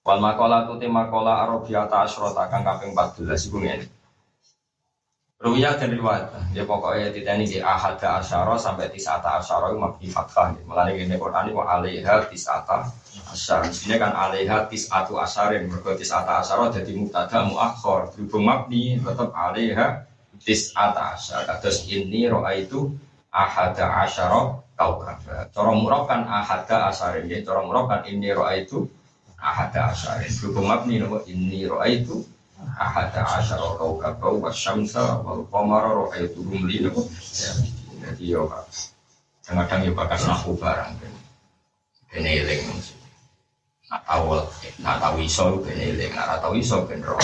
Wal makola tu makola arabiyata asyrota kang kaping 14 iku ngene. Ruya dan riwayat, ya pokoknya titani di ahada asyara sampai tisata asyara itu mabdi fathah. Mulanya gini Quran itu alaiha tisata asyara. Sini kan alaiha tisatu asyarin. Mereka tisata asyara jadi mubtada muakhor. Berhubung mabni tetap alaiha tisata asyara. Terus ini roa itu ahada asyara kaukab. Corong murab kan ahada asyarin. Ya, corong murab kan ini roa itu ahada asyarin berhubung mabni nama inni ra'aitu ahada asyara kaukaba wa syamsa wal qamara ra'aitu rumli nama jadi yo kadang-kadang yo bakas nahu barang. Ben eling. Nak tahu tahu iso ben eling. Nak tahu iso ben roh.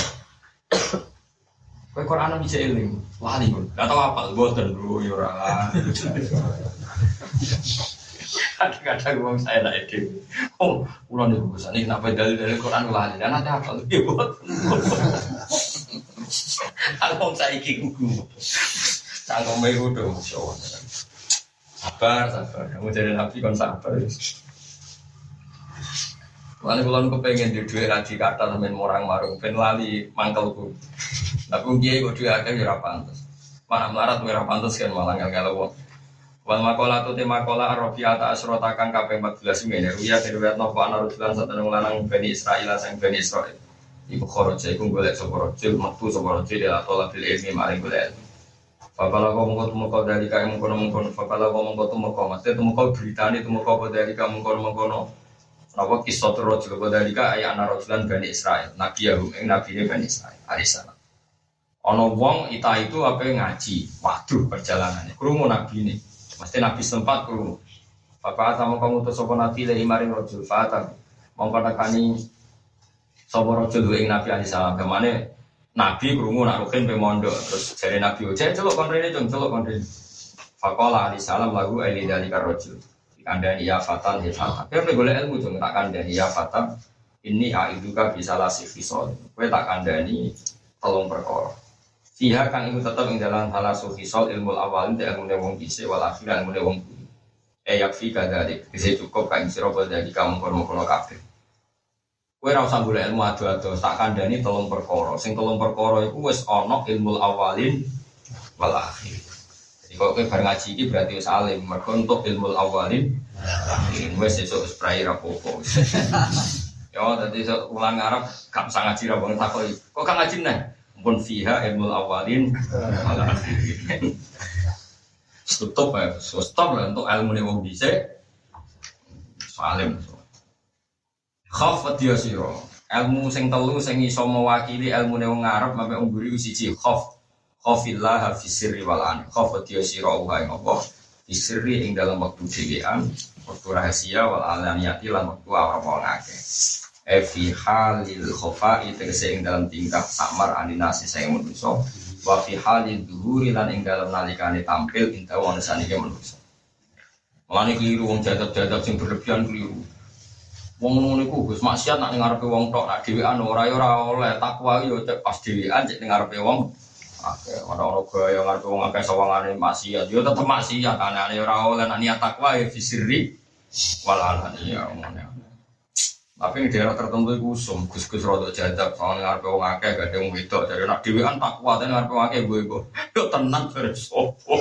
Kowe Quran bisa eling, wali pun. Gak tau apa, boten bro, yo ora. Kadang-kadang wong saya lah itu. Oh, ulang di buku ini kenapa dalil dalil Quran lali dan nanti apa lagi buat. Kalau saya iki kuku. Cangkem bae kudu Sabar, sabar. Kamu jadi nabi kon sabar. Mana kalau aku pengen di dua raji kata sampai orang marung, pen lali mangkelku. Tapi kiai gue dua akeh ya pantas. Mana melarat merah pantas kan malah nggak kalau Wal makola tu tema kola arofiata asrota kang kape 14 ini Ruya kiriwet nopo anarujulan satenung lanang Bani Israel sang Bani Israel Ibu khoroja iku golek sopo rojil Maktu sopo rojil ya tola bil ilmi maring golek ilmi Fakala kau mengkau tumukau dari kaya mengkono mengkono Fakala kau mengkau tumukau Maksudnya berita ini tumukau dari kaya mengkono mengkono Napa kisah tu rojil kau dari kaya anak rojilan Bani Israel Nabi Yahum ing Nabi ini Bani Israel Alisalam Ono wong ita itu apa ngaji Waduh perjalanannya Kerumun Nabi ini Mesti Nabi sempat ku. Bapak sama kamu tuh sopo Nabi lagi maring rojul fatam. Mongko nekani sopo rojul dua Nabi alaihi salam. Ke mana Nabi kerungu nak rukin pemondo terus jadi Nabi oce celok konrene cung celok konrene. Fakola alaihi salam lagu eli dari karojul. Kandani ya fatan ya fatan. Kau boleh ilmu cung tak kandani ya fatan. Ini aiduka bisa lasih visol. Kue tak kandani tolong perkara. Fiha kang iku tetep ing dalam halasu hisol ilmu awalin te ilmu wong kise wal akhir ilmu wong kuwi. E yakfi kadalik, kise cukup kain sira dari kamu kono-kono kabeh. Kowe ora usah golek ilmu ado-ado, tak kandhani telung perkara. Sing telung perkara iku wis ana ilmu awalin wal akhir. Jadi kok kowe bar ngaji iki berarti wis alim, mergo ilmu awalin wis esuk wis prai rapopo. Ya, tadi ulang Arab gak usah ngaji ra wong. Kok gak ngaji? Pun fiha ilmu awalin ala stop ya stop lah untuk ilmu nih wong bisa salim. Khaf dia siro ilmu sing telu sing iso mewakili ilmu nih wong Arab sampai wong buri siji khaf. Khafillah fi sirri wal an. Khaf dia siro wa ing fi sirri ing dalam waktu dhewean waktu rahasia wal alaniyati lan waktu awal ngake Efi halil khofa tegese ing dalam tingkah samar aninasi saya manusia wa fi halil duhuri lan ing dalam nalikane tampil inta wong sanike manusia Mulane keliru wong jadab-jadab sing berlebihan keliru. Wong ngono niku Gus maksiat nak ngarepe wong tok, nak dhewean ora ya ora oleh takwa yo cek pas dhewean cek ngarepe wong. Akeh ora ono gaya ngarepe wong akeh sawangane maksiat. Yo tetep maksiat anane ora oleh nak niat takwa ya fisiri wal alaniya ngono. Tapi di daerah tertentu itu usum, gus-gus rodok jadab, soalnya ngarepe wong akeh, gak ada wong wedok, jadi nak dewi kan tak kuat, ngarepe wong akeh gue gue, yo tenang dari sopo.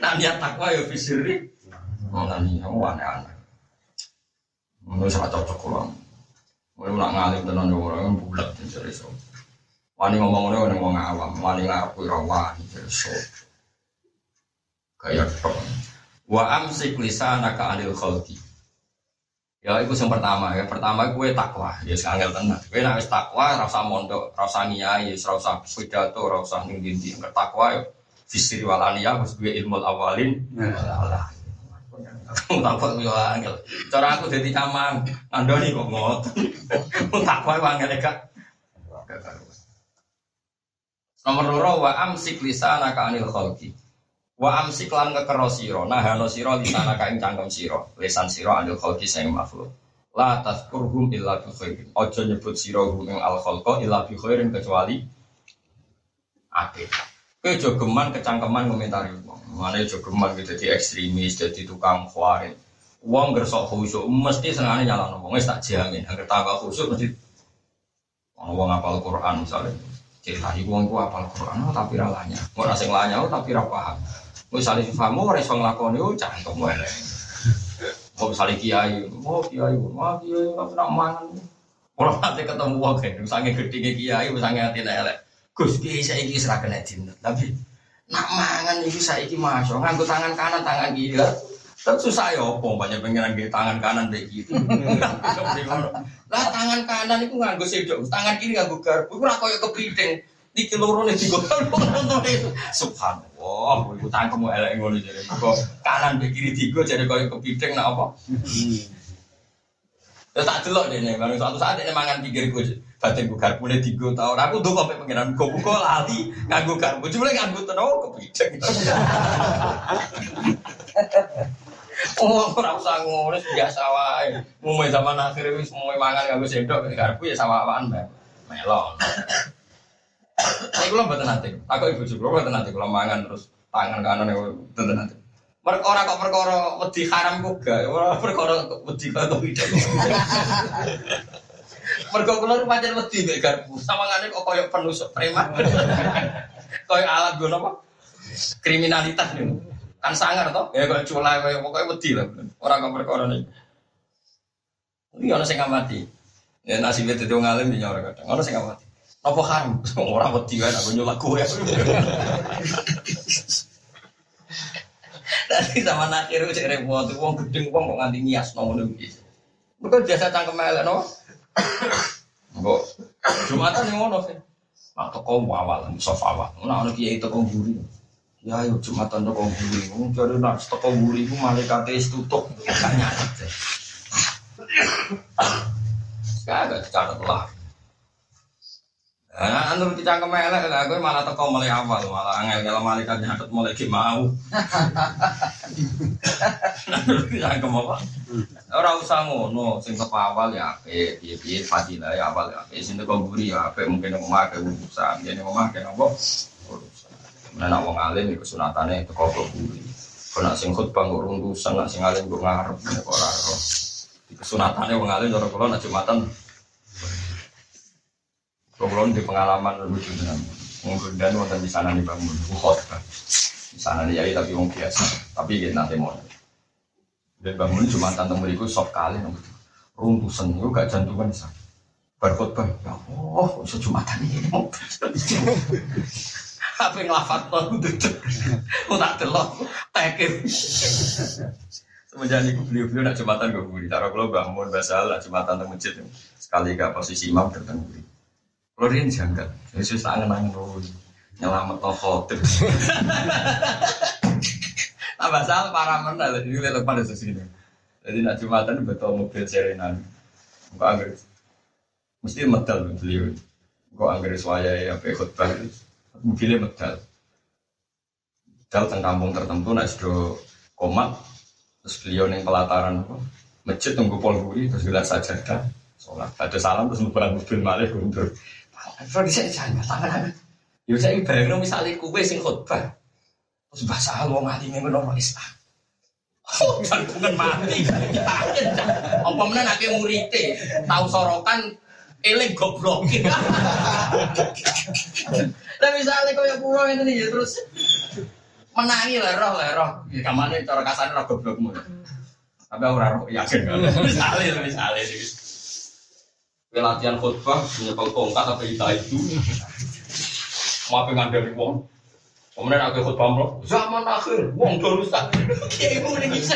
Nah niat takwa yo fisiri, oh nani, kamu aneh-aneh. Menurut saya cocok kurang. Mulai nak ngalim tenan yo orang bulat jadi sopo. Wani ngomong ngomong wong awam, wani ngarepe rawan jadi sopo. Kayak tok. Wa amsik lisanaka anil khalqi. Ya itu yang pertama, yang pertama gue takwa, ya sekarang tenang. Gue nangis takwa, rasa mondok, rasa ngiyai, rasa pidato, rasa. Yang takwa ya fisir walania, harus gue ilmu awalin. Allah. Takwa yo angel. Cara aku dadi camang, andoni kok ngoten. Takwa yo angel gak. Nomor loro wa amsik lisanaka anil khalqi. Wa amsik lan ngekero sira, nahano sira lisanaka ing cangkem sira, lisan sira anil khalqi sing makhluk. La tazkurhum illa bi khairin. Aja nyebut sira hum al khalqa illa bi khairin kecuali apik. Kowe aja geman kecangkeman komentari wong. Mane aja geman gitu jadi ekstremis, jadi tukang khawarin. Wong gersok khusyuk mesti senengane nyalano wong wis tak jamin. Angger tambah khusyuk mesti ono wong apal Quran misalnya. Cerita wong ku apal Quran tapi ra lanya. Ora sing lanya oh, tapi ra paham. Wis sale sifamu ora iso nglakoni oh cangkem wae. Mau misalnya kiai, mau kiai, mau kiai, tapi nak mangan. Kalau nanti ketemu wong kan, misalnya gede kiai, misalnya hati elek. Gus kiai saya ini serah kena tapi nak mangan itu saya ini masuk, nganggu tangan kanan, tangan kiri. Kan susah ya opo banyak pengen nganggu tangan kanan kayak gitu. lah tangan kanan itu nganggu sedok, tangan kiri nganggu garpu, itu rakoy kepiting. Di keloro nih tiga Subhanallah, gue utang kamu elek ngono jadi. Kok kanan be kiri tiga jadi kau kepiting nak apa? Ya tak delok deh nih, baru suatu saat ini mangan pikir gue batin gue garpu nih tiga tahun. Aku tuh sampai pengiran gue buka lali nganggu garpu, cuma nganggu tenau kepiting. Oh, ora usah ngono biasa wae. Mulai zaman akhir wis mulai mangan nganggo sendok garpu ya sama-samaan melon. Saya kula mboten nate. Aku ibu juga mboten nate kula mangan terus tangan kanan niku mboten nate. Mereka orang kok perkara wedi haram kok gak, ora perkara wedi kok tidak. Mergo kula pancen wedi mek garpu. Sawangane kok koyo penusuk preman. koyo alat gue apa? Kriminalitas nih. Kan sangar toh? Ya koyo culai koyo pokoke wedi lah. Ora kok perkara nih. Ini orang sing mati. Ya nasibnya dadi wong alim ya ora kadang. Orang sing mati. Apa haram? Orang wedi kan aku nyolak gue. Tadi sama akhir cek repot, uang gedeng uang kok nganti nias nomor iki. Mereka biasa cangkem elek no. Kok Jumatan yang ngono sih. Nah, toko awal, soft awal. Nah, ono kiai toko buri. Ya, yuk Jumatan toko buri. Wong jare nak toko buri ku malaikate wis tutup. Gak nyatet. Kagak dicatat lah. Nah, anu kita kemelek lah, gue malah teko mulai awal, malah angel kalau malaikat nyatet mulai ki mau. Yang kemapa? Orang usah ngono, sing teko awal ya ape, piye piye fadilah ya awal ya ape, sing teko buri ya ape, mungkin omah ke urusan, jadi omah ke nopo urusan. Nah, wong alim iku sunatane teko buri. Kena sing khutbah kok runtusan, nak sing alim kok ngarep kok ora ora. Sunatane wong alim cara kula nak Jumatan kalau di pengalaman lucu dengan mengundang wonten di sana nih bangun bukhot di sana nih jadi tapi wong biasa. Tapi gitu nanti mau. Dan bangun cuma tante meriku sok kali nunggu runtusan itu gak jantungan sana berkhotbah ya Allah bisa jumatan ini? Mau apa yang lafat tuh mau tak telok tekir semenjak itu beliau-beliau nak jumatan gue buri taruh kalau bangun bahasa Allah jumatan di masjid. Sekali gak posisi imam tertentu kalau dia janggal, Yesus tak ngenang dulu. Nyelamat no khotir. Tambah salah para mana, jadi lihat pada sini. Jadi nak jumatan betul mobil serenan. Enggak anggar, mesti medal beliau. Enggak anggar suaya ya, apa khutbah. Mobilnya medal. Medal teng kampung tertentu, nak sudah komat. Terus beliau neng pelataran apa? Masjid tunggu polguri, terus bilang saja kan. Sholat, ada salam terus ngebarang mobil malah mundur. Kalau bisa jangan tangan Ya saya bayangin misalnya kue sing khutbah. Terus bahasa wong alim yang menolak Islam. Oh, jantungan mati. Yakin. Apa mana nak murite tahu sorokan eling goblok. Lah misalnya kau yang pulau ini ya terus menangi lah roh lah roh. Ya kamane cara kasar roh goblokmu. Tapi orang roh yakin kan. Misalnya misalnya latihan khutbah punya tongkat apa kita itu. Mau pengen dari wong. Kemudian aku khutbah bro zaman akhir wong terus tak kayak ibu ini bisa.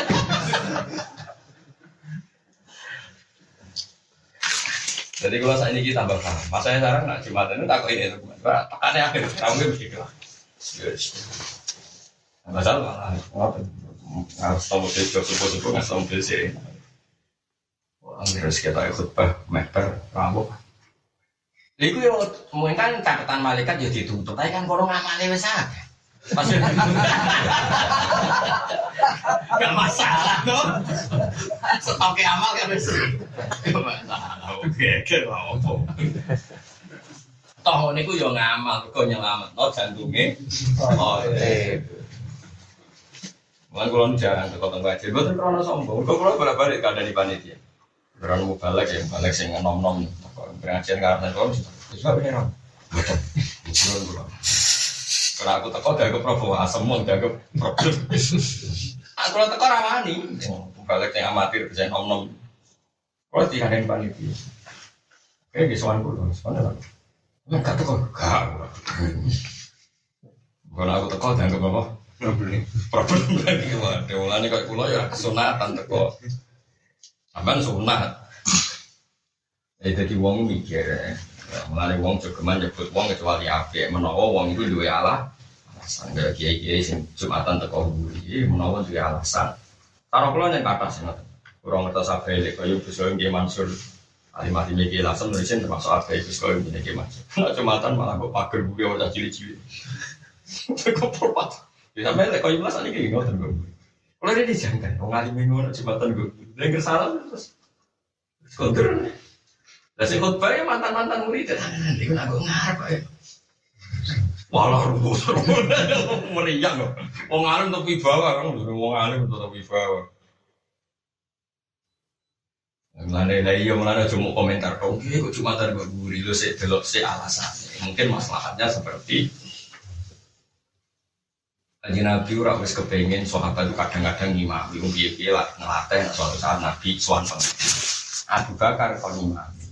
Jadi kalau saat ini kita tambah paham. Masa sekarang nak cuma itu tak ini. Itu tekannya akhir kamu begitu lah masalah Harus tahu sih jauh subuh subuh nggak tahu sih. Terus ikut bah meter rambut. Iku yo mungkin kan catatan malaikat yo ditutup, tapi kan kono ngamale wis akeh. Pas Gak masalah dong. Setoke amal kan wis. Gak masalah. Oke, oke, apa. Toh niku yo ngamal, kok nyelametno jantunge. Oh, eh. Mulai kalau jangan ke kota gue tuh krono sombong. Kalau balik balik kada di panitia. Berani mau balik ya, balik sing nom nom. Pengajian karena itu harus juga beneran. Betul betul. Karena aku teko gak ke Prabowo asem mau gak ke problem. Aku lo teko rawani. Balik yang amatir bisa nom nom. Kalau tiga yang panitia. Oke, di soal dulu, soalnya lah. Enggak teko, gak. Kalau aku teko gak ke apa? problem lagi waduh mulane kok kula ya kesunatan teko sampean sunat ya jadi wong mikir ya mulane wong jogeman nyebut wong kecuali apik menawa wong itu duwe alah alasan gak kiai-kiai sing jumatan teko mburi menawa duwe alasan karo kula yang kata ngoten kurang ngertos abe kaya bisa nggih Mansur Alimati Miki langsung nulisin termasuk apa itu sekolah ini kayak macam. Nah jumatan malah pagar buku yang udah cilik-cilik. Kok perpat. Ya sampai lek koyo mas iki ngoten kok. Kalau dia wong alim ngono jembatan gue. Dengar salam terus kontur. Lah sing khotbah ya mantan-mantan murid nanti kan aku ngarep ae. Walah rumus meriang kok. Wong alim tapi bawa kan, wong alim tapi bawa. Mulane lah iya mulane cuma komentar dong, kok cuma tar gue guri lu sih delok sih alasannya. Mungkin masalahnya seperti Kanji Nabi ora wis kepengen sahabat kadang-kadang ngimami wong piye-piye lah ngelatih suatu saat Nabi suwan Abu Bakar kon ngimami.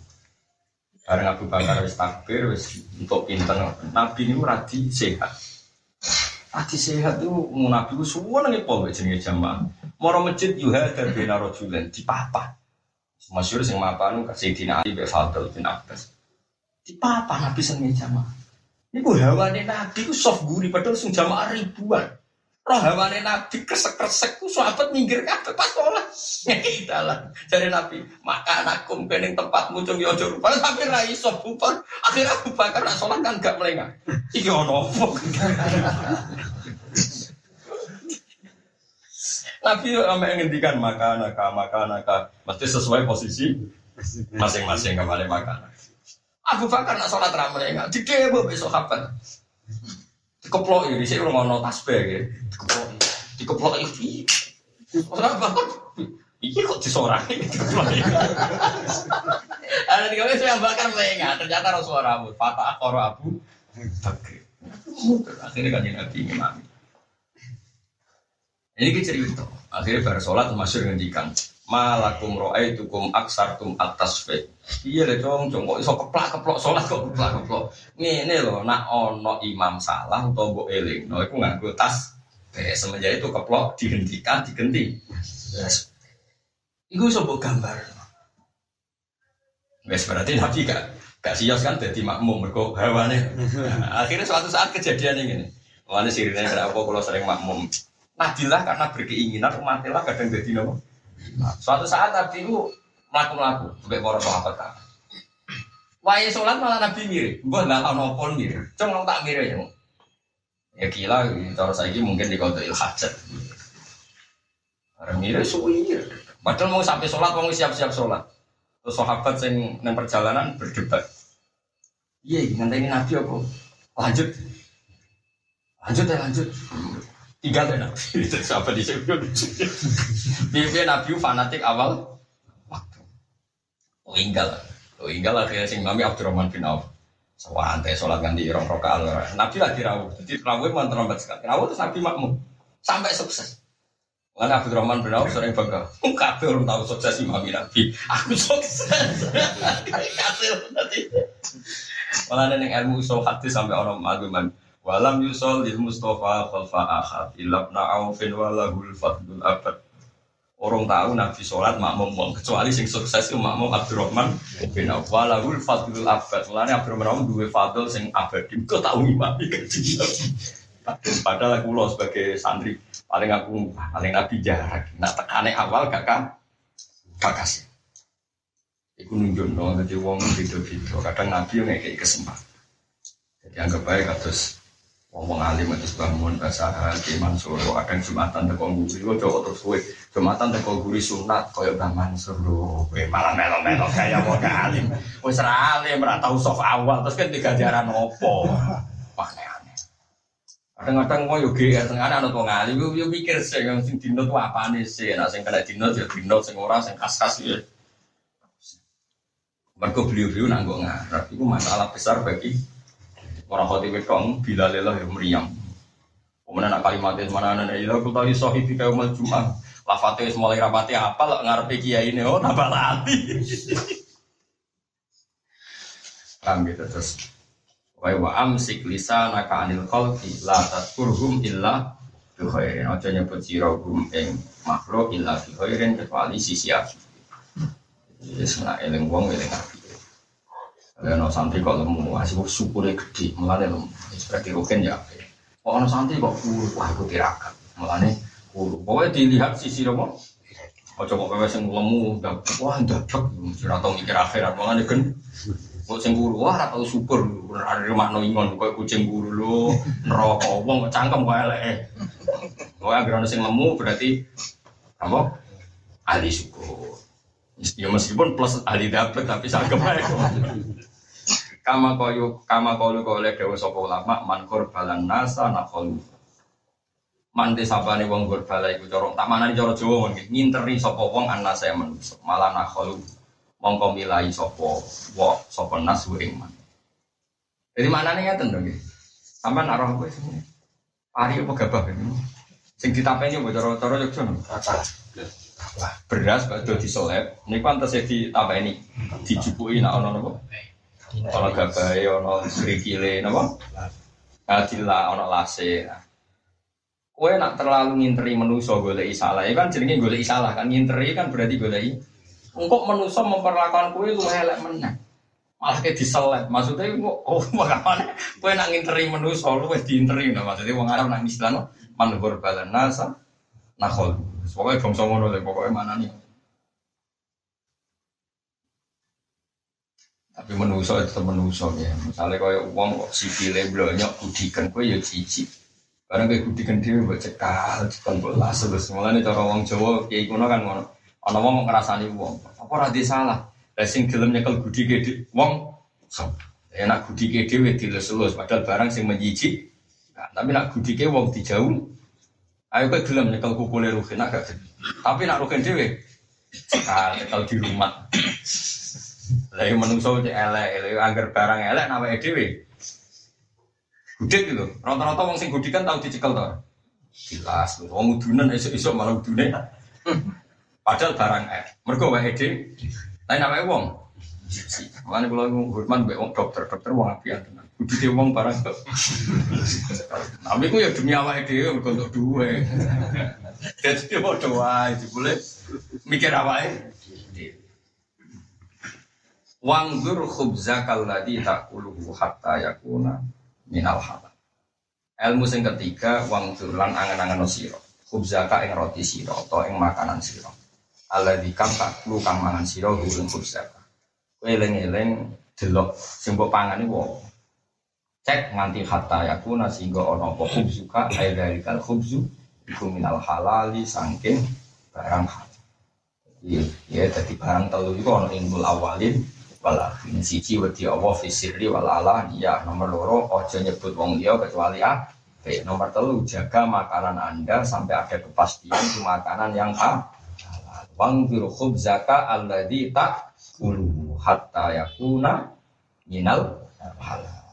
Bareng Abu Bakar wis takbir wis untuk pinter Nabi ini radi sehat. Radi sehat itu mau Nabi ku suwen nang pol jenenge jamaah. Moro masjid dan bina rojulen di papa. Masyur sing mapanu kasih Dina Ali bin Fadl bin Abbas. Di papa Nabi senenge jamaah. Iku hawane Nabi ku soft guri padahal sing jamaah ribuan. Roh hawane Nabi kresek-kresek ku sahabat minggir kabeh pas sholat. Kita lah. Jadi Nabi, maka anakku kening tempatmu cung yo aja rupane tapi ra iso bubar. Akhirnya Abu Bakar nak sholat kan gak melengah. Iki ono apa? Nabi sampai ngendikan maka naka maka naka mesti sesuai posisi masing-masing kembali makan. Abu Bakar nak sholat ramai enggak, di demo besok kapan? Dikeplok ini, saya udah ngono tasbih ya, dikeplok, dikeplok ini. Orang Bakar, iya kok disorang ini dikeplok ini. Ada tiga belas yang bakar enggak, ternyata Rasulullah Abu Fatah Akoro Abu Bakar. Akhirnya kan Nabi ngimami. Ini kita cerita. Akhirnya baru sholat masuk ngendikan malakum ro'aitukum aksartum atas fe. Iya deh cong, cong kok iso keplak keplok sholat kok keplak keplok. Ngene loh, nak ono imam salah atau mbok eling, no iku nganggo tas. Eh semenjak itu keplok dihentikan, digenti. Yes. Iku iso mbok gambar. Wes berarti nabi gak gak sios kan jadi makmum mergo hawane. Akhirnya suatu saat kejadian ini. Mana sirine kenapa kalau sering makmum. Nadilah karena berkeinginan umatnya kadang jadi nopo. Nah, suatu saat Nabi itu melaku-melaku, sebagai para sahabat kan. Wahai sholat malah Nabi mirip, gue nggak tahu nopo mirip, cuma tak mirip ya. Ya gila, cara saya mungkin di kota ilhajat. Karena mirip suwi, padahal mau sampai sholat, mau siap-siap sholat. Terus sahabat yang neng perjalanan berdebat. Iya, nanti ini Nabi apa? Lanjut, lanjut ya lanjut tinggal deh nabi itu siapa di sini dia nabi fanatik awal waktu. Oh tinggal oh tinggal akhirnya sing mami Abdurrahman bin Auf. Sewante sholat ganti rong rokaat Nabi lagi rawuh jadi rawuh emang terlambat sekali. Rawuh terus Nabi makmum. Sampai sukses. Mana Abdurrahman bin Auf sering bangga. Kabeh orang tahu sukses imam Nabi. Aku sukses. Kabeh nanti malah neng ilmu usul hadis sampai orang maguman Walam yusol lil Mustafa khalfa ahad ilabna aufin walahul fadlul abad. Orang tahu Nabi sholat makmum wong kecuali sing sukses itu makmum Abdurrahman bin Auf walahul fadlul abad. Mulane Abdurrahman dua fadl sing abadi. Kau tahu imam Padahal aku lo sebagai santri paling aku paling nabi jarak. Nah tekane awal gak kasih. Iku nunjuk no, jadi wong gitu-gitu. Kadang nabi yang kayak kesempatan. Jadi anggap baik terus wong alim itu bangun bahasa Haji Mansur. Kadang jumatan teko guri, kok coba terus gue jumatan teko guri sunat kaya Mbah Mansur lho. Kowe malah melo-melo kaya wong alim. Wis ra alim, ora tau soft awal terus kan digajaran opo. Wah aneh. Kadang-kadang mau yo GR tengah ana wong alim yo yo mikir sih yang sing dinot ku apane sih. Nah sing kena dinot yo dinot sing ora sing kas-kas ya. Mergo beliau-beliau nanggok ngarep itu masalah besar bagi orang khotib kong bila lelah yang meriam. Kemudian nak kalimatnya mana nana ilah aku tadi sohib di kaum cuma lafate mulai rapati apa lah ngarepe kiai ini oh tambah lati. Paham gitu terus. Wa wa amsik lisanaka anil khalqi la tadkurhum illa bi khairin. Aja nyebut sira gum ing makhluk illa bi khairin kecuali sisi api. Wis nak eling wong api. Kalau no santri kok lemu, asih syukurnya gede, mulane lemu. Seperti rugen ya. Kok no santri kok kuru, wah aku tirakat. Mulane kuru. Pokoknya dilihat sisi romo. Ojo kok pewe sing lemu, wah ndadak, ora tau mikir akhirat, mulane gen. Kok sing guru, wah ora tau syukur, ora makno ingon, kok kucing guru lo, neraka wong kok cangkem kok eleke. Pokoknya agar sing lemu berarti apa? Ahli syukur. Ya meskipun plus ahli dapet tapi sanggep ae. Kama koyo kama kolu oleh dewa sapa ulama man balan nasa nakholu. Man desabane wong bala iku cara tak manani cara Jawa nggih nginteri sapa wong anasa manusa malah nakholu. Mongko milai sapa wa sapa nas ing man. Jadi mana nih ngeten dong nggih. Sampeyan arah kowe sing Ari apa gabah ini? Sing ditapeni mbok cara-cara Yogyakarta beras bakdo disolep ini pantas ya ditambahi dijupuki nak ono nopo ono gabahe ono krikile nopo adila ono lase Kue nak terlalu nginteri menuso golek salah, ya kan jenenge golek salah kan nginteri kan berarti golek. Engkok menuso memperlakukan kue lu elek menang. Malah kayak diselek. Maksudnya kok oh bagaimana? Kue nak nginteri menuso lu wes diinteri nah maksudnya wong Arab nak istilah man balan nasa nakhol. Pokoknya bangsa ngono deh, pokoknya mana nih. Tapi menuso itu menuso ya. Misalnya kaya uang kok sipile blonyok kudikan kue ya cici. Karena kayak kudikan dia buat cekal, cekal bola terus. Mulanya cara uang Jawa kayak kuno kan ngono. Ono wong ngerasani uang. Apa rada salah? Lah sing gelem nyekel gudike wong sok. Enak gudike dhewe dilus-lus padahal barang sing menjijik. Nah, tapi nak gudike wong dijauh Ayo kau gelem nyekel kupule Ruhin agak Tapi nak Ruhin dewe, cekal nyekel di rumah. Lagi menungso cek elek, elek angger barang elek nama dewe. Gudik gitu. Rata-rata wong sing gudik kan tahu dicekel toh. Jelas, wong udunan esok-esok malah udune. Padahal barang eh, mereka wae dhewe. Lain nama wong. Mana kalau hormat mbek wong dokter, dokter wong apian tenan. Kudu dia wong barang kok. Tapi ku ya demi dhewe mergo untuk duwe. Dadi padha wae boleh mikir awake. Wangzur khubzakal ladzi takuluhu hatta yakuna minal halal. Ilmu sing ketiga wangzur lan angen-angen sira. Khubzaka ing roti sira atau ing makanan sira. Alladzi kang takulu kang mangan sira ing khubzaka. Kowe eling-eling delok sing mbok pangan iku cek nganti hatta yakuna sehingga ono apa khubzuka dari kal khubzu iku minal halali sangking barang halal iya ya jadi barang telu itu ono ilmu awalin wala ini siji wedi Allah fisirri wala iya nomor loro ojo nyebut wong dia kecuali ah Oke, nomor telu jaga makanan anda sampai ada kepastian itu makanan yang halal wang biru khubzaka alladhi tak ulu hatta yakuna minal halal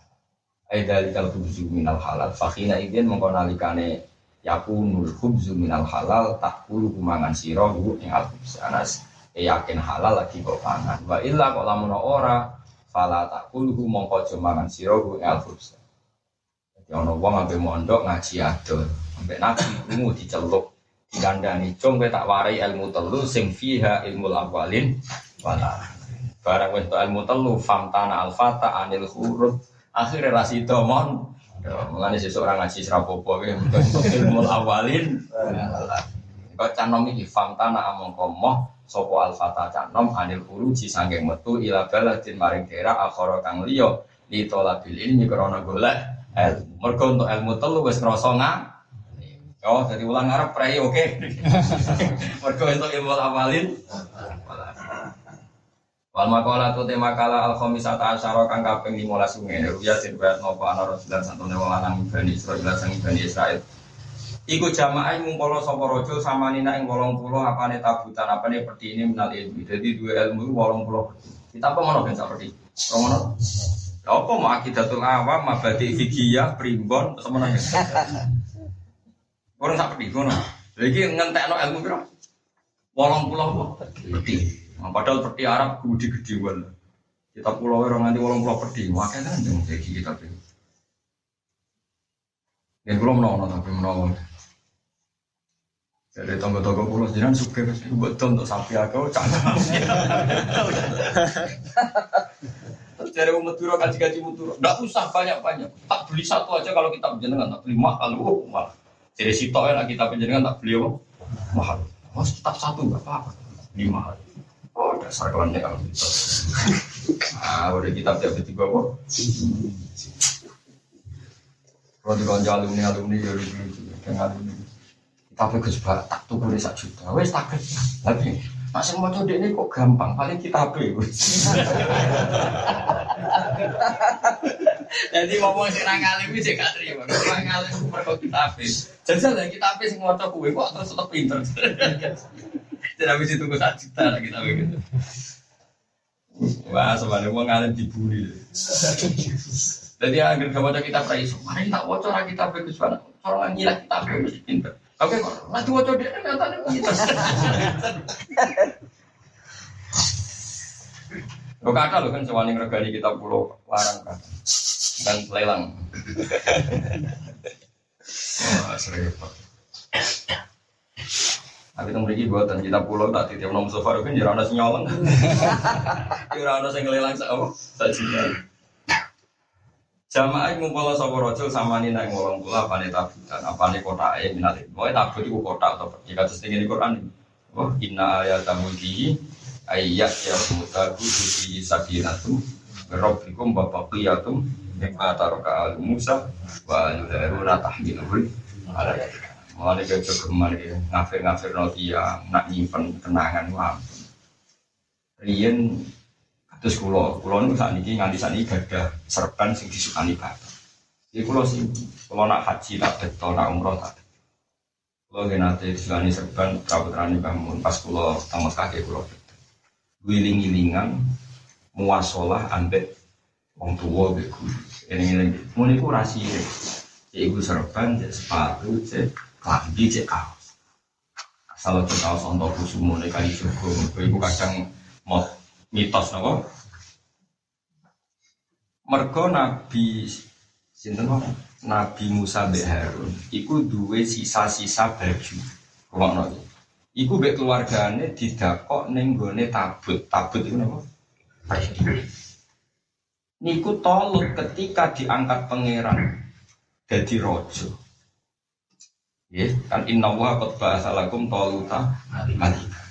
Aidali kal khubzu minal halal. Fakina idin mengkonalikane yakunul khubzu minal halal tak puluh kumangan sirohu yang al anas e yakin halal lagi kok pangan. Wa illa kok lamun ora fala tak puluh mongko mangan sirohu yang al Jadi ono wong ampe mondok ngaji adol, ampe nabi ilmu diceluk dikandani cung tak warai ilmu telu sing fiha ilmu awalin wala. Barang wis ilmu telu famtana al fata anil huruf akhirnya rasi domon Ya, mengenai seseorang ngaji serapopo ya, untuk ilmu awalin. Kau canom ini famtana among komoh sopo alfata canom anil uruji sanggeng metu ila baladin maring daerah akhara kang liya li talabil ilmi krana. Mergo untuk ilmu telu wis ngrasa. Oh, jadi ulang Arab pray oke. Mergo untuk ilmu awalin. Wal makalah tu tema kala al khamisata asyara kang kaping 15 ngene ruya sing riwayat napa ana Rasulullah santune wong lanang Bani Israil sang Bani Israil. Iku jamaah ngumpul sapa raja samanina ing 80 apane tabutan apane ini menal ilmu. Jadi dua ilmu 80 Kita apa mana ben seperti? Romono. Apa mau akidatul awam, mabadi fikih, primbon, mana Orang pedih ngono. Lagi ngentekno ilmu piro? 80 apa? Peti. Nah, padahal peti Arab gede gedewan. Kita pulau orang nanti walang pulau peti, makanya kan jangan kayak kita peti. Yang belum menolong tapi menolong. Jadi tonggo-tonggo pulau jiran suka betul untuk sapi aku canggung. Terus dari umat turo kaji-kaji muturo, nggak usah banyak-banyak. Tak beli satu aja kalau kita penjenengan, tak beli mahal, oh, mahal. Jadi si ya kita penjenengan tak beli? Mahal. Mas kitab satu nggak apa-apa, lima. Oh, dasar kalian ya kalau gitu. Ah, udah kitab tiap tiga kok. Kalau di konco alumni alumni ya lucu lucu, dengan alumni. Tapi gue coba tak tuh boleh juta, wes tak. Tapi masih mau coba ini kok gampang, paling kita be. Jadi ngomong sih nang alim sih gak terima. Nang alim kita be. Jajal lah kita be sing maca kuwe kok terus tetep pinter. Habis itu gue satu juta lah kita begitu. Wah, sebenarnya mau ngalim dibully. Jadi agar gak baca kita praiso, mari tak orang kita bagus banget. Orang ngilah kita bagus pinter. Oke kok, nanti wacor dia kan nyatanya pinter. Lo kata lo kan sewani regani kita pulau larang kan dan lelang. Wah, sering tapi teng mriki buatan kita pulau tak titip nom sofa kan jare ana sing nyolong. Ora ana sing nglelang sak apa? Sak juta. Jamaah ngumpul sapa raja samani nang ngolong kula apane tabutan, apane kotake minate. Pokoke tabut iku kotak atau pergi kados ning Quran. Wah, inna ayatam mulkihi ayat ya mutaku fi sakinatu rabbikum wa baqiyatum mimma taraka al Musa wa al-haruna tahmiluhu ala Mulane kayak jogeman ya, ngafir-ngafir dia, nak nyimpen kenangan wah. Rien terus kulo, kulo nu saat ini nganti saat ini gada serban sing disukani bapak. Jadi kulo sih, kulo nak haji tak betul, nak umroh tak. Kulo gak nanti disukani serban, kabutrani bangun pas kulo tamat kaki kulo. Wiling-wilingan, muasolah ambek wong tua beku. Ini ini, mau niku rahasia. Ibu serban, sepatu, cek klambi cek kaos. Asal cek kaos untuk kusumo nih kali jogo, ibu kadang mau mitos nopo. Mergo Nabi sinten Nabi Musa mbek Harun iku duwe sisa-sisa baju. Rumakno iki. Iku mbek keluargane didakok ning gone tabut. Tabut iku napa? Niku tolut ketika diangkat pangeran jadi rojo. Ya, kan inna wa qad ba'asalakum toluta malika.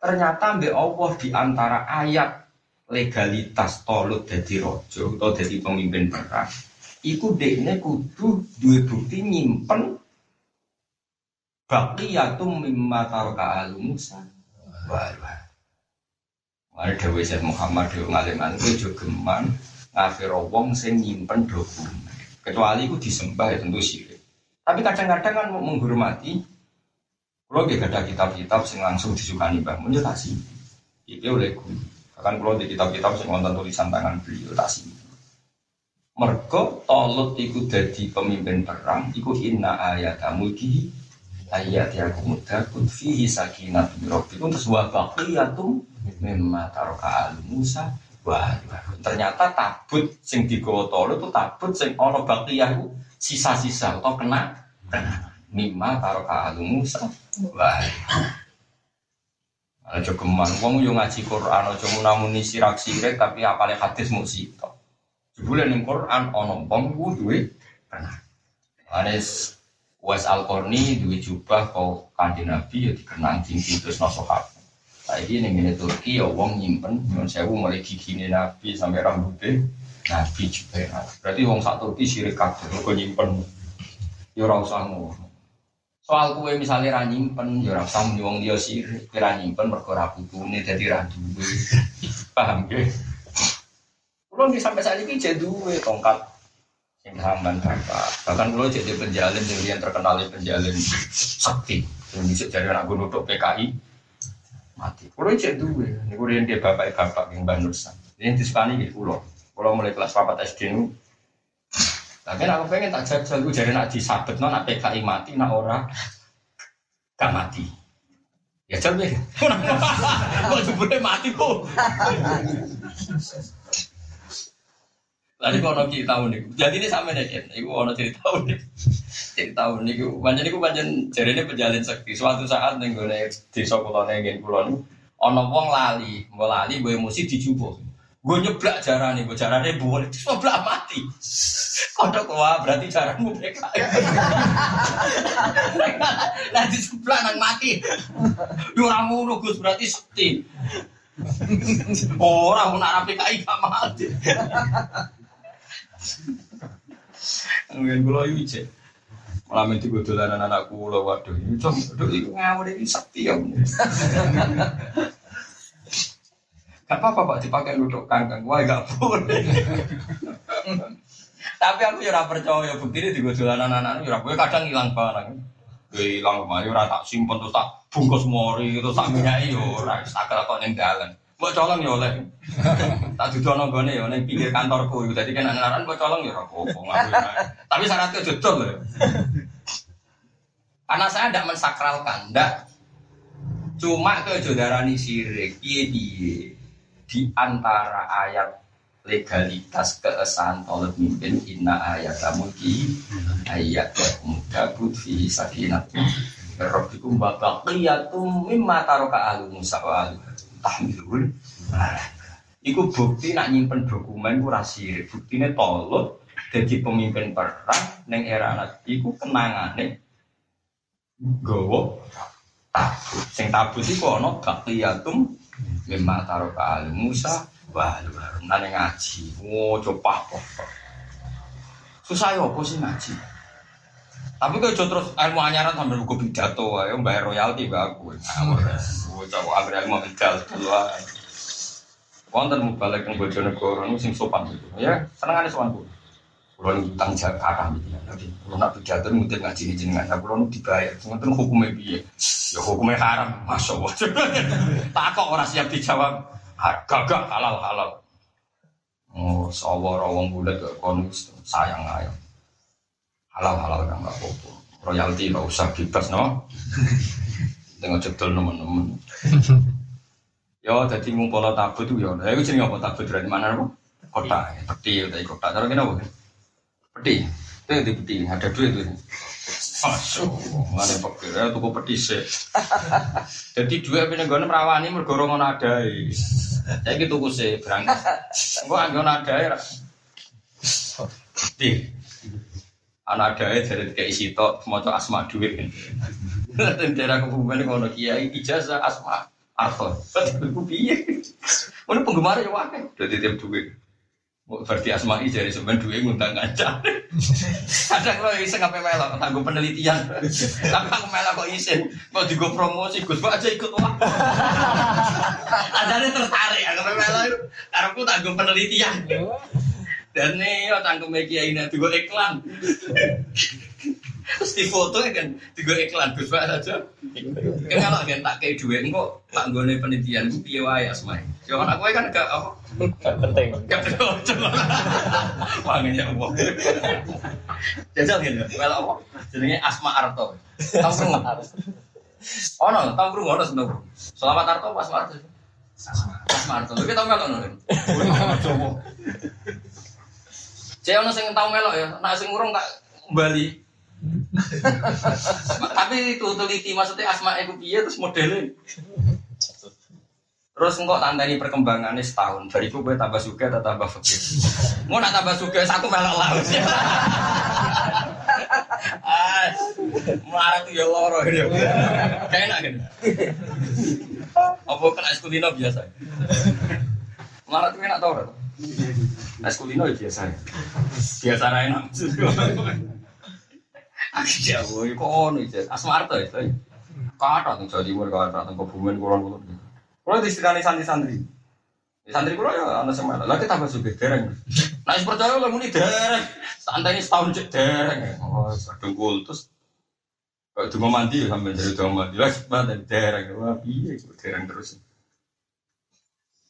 Ternyata mbek Allah di antara ayat legalitas tolut jadi rojo atau jadi pemimpin perang. Iku dekne kudu duwe bukti nyimpen baqiyatum mimma taraka al Musa. Wah. Mari Dewi Syed Muhammad Dewi ngalim-alim itu geman ngafir wong sing nyimpen dokumen. Kecuali itu disembah ya tentu syirik. Tapi kadang-kadang kan menghormati. Kalau dia ada kitab-kitab yang langsung disukani Mbah Mun ya tak Itu oleh guru. Bahkan kalau di kitab-kitab yang nonton tulisan tangan beliau tak Mergo tolut iku dadi pemimpin perang iku inna ayat mulki ayat yang mudakun fihi sakinat rabbikum terus wa baqiyatum mimma taraka al Musa wah ternyata tabut sing digawa tolut itu tabut sing ana iku sisa-sisa atau kena kena mimma taraka al Musa wah geman, wong yo ngaji Quran, aja munamuni sirak sirik tapi apale hadis mung sitok. Jebule ning Quran ana wong ku duwe Pernah. Anes Wes Al Korni duwe jubah kau kanjeng Nabi ya dikenang tinggi terus nasohat. Saiki ning ngene Turki ya wong nyimpen nyuwun sewu mulai gigine Nabi sampai rambutnya Nabi juga. Berarti wong sak Turki sirik kabeh kok nyimpen. Ya ora usah ngono. Soal kue misalnya ra nyimpen, ya ora usah muni wong liya sirik. Ra nyimpen mergo ra dadi ra duwe. Paham ge? Kulo di sampai saat ini jadi duwe tongkat yang hamban bapak. Bahkan kulo jadi penjalin yang terkenal di penjalin sakti. Yang bisa jadi anak gunung untuk PKI mati. Kulo jadi duwe. Yang dia bapak bapak yang banusan. Ini disukani gitu kulo. Kulo mulai kelas papat SD ini tapi aku pengen tak jajal, gue jadi nak disabet, nak PKI mati, nak ora gak mati. Ya coba, kok jebule mati bu. Tadi kok ono cerita unik. Jadi ini sama nih kan, ibu ono cerita unik. Cerita unik, banyak ibu banyak jadi ini penjalin sakti. Suatu saat nih gue desa kulon ingin kulon, ono wong lali, mau lali, gue emosi dijubuk. Gue nyeblak jarane, gue jarane boleh, terus nyeblak mati. Kodok wah berarti jaranmu mereka. Nanti sebelah nang mati. Ngono Gus berarti sakti. Orang nak rapi kai gak mati. Mungkin kulo iki cek. Malam itu gue dolanan anak kulo waduh ini cong, aduh ini ngawur ini sakti ya. Gak apa-apa pak dipakai duduk kangkang, wah gak boleh. Tapi aku ya percaya bukti ini di dolanan anak ya gue kadang hilang barang. Gue hilang kemarin ora tak simpen terus tak bungkus mori terus tak minyaki yo ora tak kelakon ning dalan. Mbok colong ya oleh. tak dudono gone ya ning pinggir kantorku iku dadi kan anak mbok colong ya ora apa-apa Tapi syaratnya jodol lho. Karena saya tidak mensakralkan, tidak. Cuma ke jodarani sirik, piye-piye di antara ayat legalitas keesahan tolak mimpin inna ayat mulki ayat muda fi sakinat rabbikum wa baqiyatum mimma taraka ahlu musa wa ahlu tahmilun Iku bukti nak nyimpen dokumen ku rasir Buktine tolot jadi pemimpin perang neng era anak iku kenangane gowo tabut. Sing tabut iku ana baqiyatum mimma taraka ahlu musa Wah, lu harus nane ngaji. Oh, coba kok. Susah ya apa sih ngaji? Tapi kalau terus ilmu anyaran sambil buku pidato, ya bayar royalti gak aku. Gue coba agar ilmu pidato. Wonten mau balik ke Bojonegoro nu sing sopan gitu. Ya, senengane sopan bu. Kulo utang jakarta gitu. Nanti kulo nak pidato mungkin ngaji ini jenengan. Nah, kulo dibayar. Sementara hukumnya piye? Ya hukumnya haram. Masya Allah. Takok orang siap dijawab gagak halal halal. Oh, sawar wong bulat gak kon sayang ayo. Halal halal kan nggak apa-apa. Royalti nggak usah bebas no. Tengok cetul teman-teman. Yo, jadi ngumpul tabut tuh yo. Ya, itu jadi apa tabut dari mana? Kota, peti, dari kota. Cara kenapa? Peti, itu yang di peti. Ada duit tuh. Masuk, mana pikir ya tuku peti sih. Jadi dua punya gue merawani mergorong ada. Saya gitu gue sih berangkat. Gue anggo ada ya. Di anak ada ya dari kayak isi tok mau asma duit. Dan daerah kebumen ngono kiai ijazah asma arto. Gue piye? Mana penggemar ya wae. Jadi tiap duit. Berarti asma'i dari sebenarnya dua ngundang kaca. Kadang lo iseng apa melok, tangguh penelitian. Tapi aku melok kok isin, mau juga promosi, Gus aja ikut wah. Ada yang tertarik, aku melok, karena aku tangguh penelitian. Dan nih, yo tangguh media ini juga iklan. Terus di foto kan juga iklan Gus Pak saja. Kan kalau kan tak kayak dua kok tak gue penelitian gue piye wae asma'i. Jangan aku kan gak apa Gak penting. Gak perlu coba. Wangen ya Allah. Jajal gitu. Well apa? Jenenge Asma Arto. Tahu krungu? Oh no, tahu krungu ono seneng. Selamat Arto pas Arto. Asma Arto. Lu tau melok ngono. Coba. Cek ono sing tau melok ya, nek sing urung tak Bali. Tapi itu teliti maksudnya asma iku piye terus modelnya. Terus engkau tandani perkembangannya setahun. Dari itu gue tambah suka atau tambah fakir. Mau nak tambah suka satu melok laut. Tuh ya loro ini. Kayak enak kan? Apa kena es kulino biasa? Melarat tuh enak tau kan? Es kulino ya biasa. Biasa enak. Akhirnya gue kok ono itu. Asmarta itu. Kata tuh Jawa Timur, kata tuh Kebumen, kulon-kulon. Kalau di istilahnya santri-santri. Di santri kulo ya anak. Lah kita tambah suge dereng. Nah, percaya lah muni dereng. Santai ini setahun cek dereng. Oh, kadung kultus. Kalau cuma mandi ya sampai jadi cuma mandi. Lah sebentar dereng. Wah, kok dereng terus.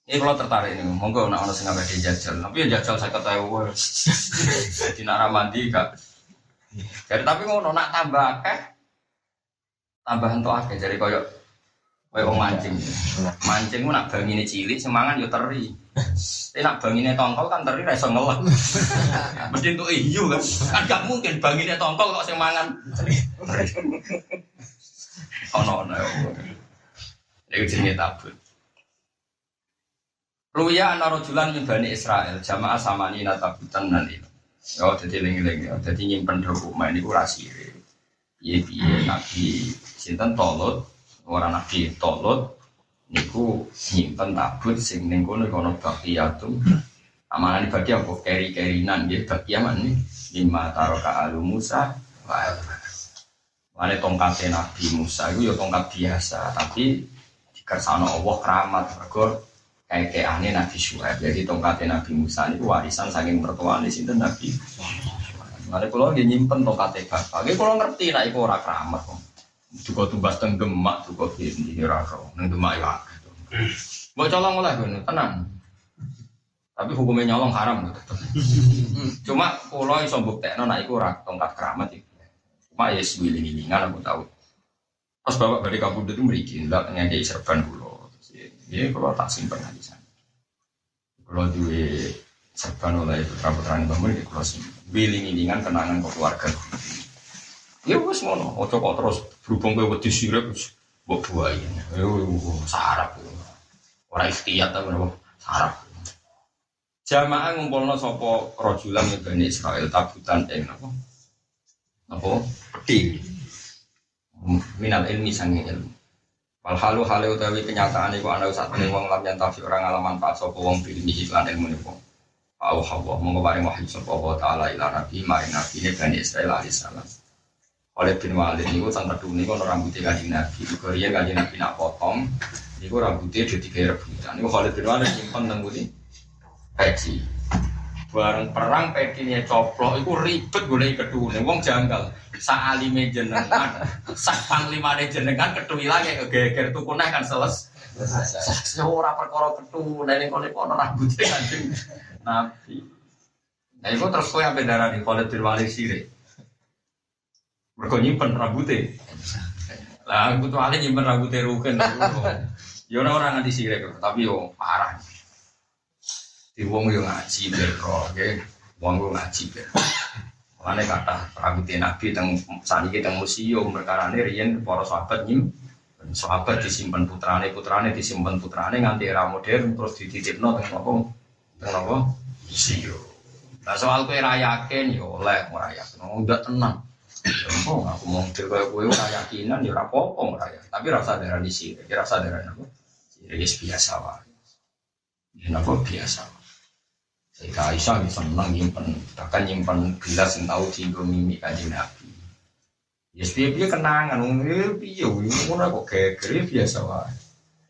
Ini kalau tertarik ini, monggo nak ono sing ngabeh jajal. Tapi ya jajal saya ketahui. Jadi nak mandi gak. Jadi tapi ngono nak tambah akeh tambah entuk akeh jadi koyo koyo wong mancing. Mancing nak bangine cilik semangan yo teri. Tapi nak bangine tongkol kan teri ra iso ngelak. Mesti entuk iyu kan. Kan gak mungkin bangine tongkol kok sing mangan. Ono ono. Iku jenenge tabut. Ruya ana rajulan min Bani Israel jamaah samani natabutan nan itu. Oh, jadi ling-ling ya. Jadi nyimpen dokumen itu rasire. Piye piye nabi sinten tolut orang nabi tolut niku nyimpen tabut sing ning kono kono baqiyatum. Amalan bagi apa keri-kerinan nggih baqiyaman nih lima taroka alu Musa wa Mane tongkatnya Nabi Musa itu ya tongkat biasa, tapi dikersano Allah keramat kayak aneh Nabi Syuaib. Jadi tongkatnya Nabi Musa itu warisan saking mertuane sinten Nabi. Mane kula nggih nyimpen tongkate bapak. Nggih kula ngerti nek iku ora keramat kok. Juga tumbas teng Demak, juga di ora ro. Nang Demak ya. Mbok colong oleh ngono, tenang. Tapi hukumnya nyolong haram tetep. Cuma kula iso mbuktekno nek iku ora tongkat keramat iki. Cuma ya sewiling-wilingan aku tahu. Pas bapak balik kabudut itu meriki, enggak ngekei serban kulo. Ya kalau tak simpen di sana. Kalau duwe serban oleh putra putra ini bangun simpen. Wiling-wilingan kenangan ke keluarga. Ya wes ngono, ojo kok terus berhubung ke wedi sirep buahin. Ya sarap. Ora ikhtiyat ta menapa? Sarap. Jamaah ngumpulno sapa rajulan min Bani Israel tabutan ing napa? Apa? Peti. Minal ilmi sange ilmu. Wal halu utawi kenyataan iku ana sak temene wong lam yantafi ora ngalaman pak sapa wong bil iki lan ilmu niku. Allah Allah monggo paring wahyu sapa wa taala ila nabi mari nabi ne Israil alaihi salam. Oleh bin Walid niku teng kedune kono rambutnya kanjeng Nabi. Iku riyen kanjeng Nabi nak potong niku rambutnya dadi kaya rebutan. Niku Khalid bin Walid nyimpen teng nggone peci. Bareng perang pekinya coplok itu ribet golek kedune. Wong janggal. Sak alime jenengan, sak panglimane jenengan ketui lagi kegeger tukuneh kan seles. Ora perkara ketune ning kono rambutnya kanjeng Nabi. Nah itu terus kowe ampe darani Khalid bin Walid. Mergo nyimpen rambutnya. Lah aku tuh ale nyimpen rambutnya rugen. Ya ora ora nganti sire tapi yo parah. Di wong yo ngaji bero, nggih. Wong yo ngaji bero. Mulane kata rambutnya Nabi teng saniki teng museum perkarane riyen para sahabat nyim sahabat disimpen putrane putrane disimpen putrane nganti era modern terus dititipno teng apa teng apa museum. Nah soal kowe ra yakin yo oleh ora yakin. Tenang. Oh, aku mau kaya kowe ora yakinan ya ora apa-apa ora ya. Tapi rasa darani sih, kira rasa darani apa? Jadi biasa wae. Ini apa biasa. Sayyidah Aisyah bisa senang nyimpen, bahkan nyimpen gelas yang tahu tinggal mimik kanjeng Nabi. Ya sepiye piye kenangan, ngene piye, ngono kok geger biasa wae.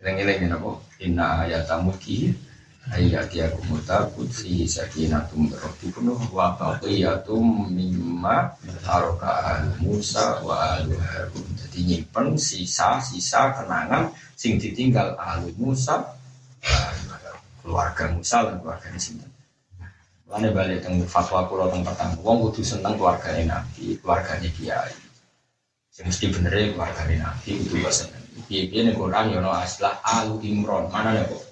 Eleng-eleng apa? Inna ayatamu ki ayati aku mutabut fi sakinatum rabbikum wa baqiyatum mimma taraka Musa wa alu Harun. Jadi nyimpen sisa-sisa kenangan sing ditinggal alu Musa keluarga Musa dan keluarga sinten. Lane balik teng fatwa kula teng petang. Wong kudu seneng keluargane Nabi, keluargane Kiai. Sing mesti bener e keluargane Nabi kudu seneng. Piye-piye ning Quran yo ono aslah Alu Imron. Mana nih kok?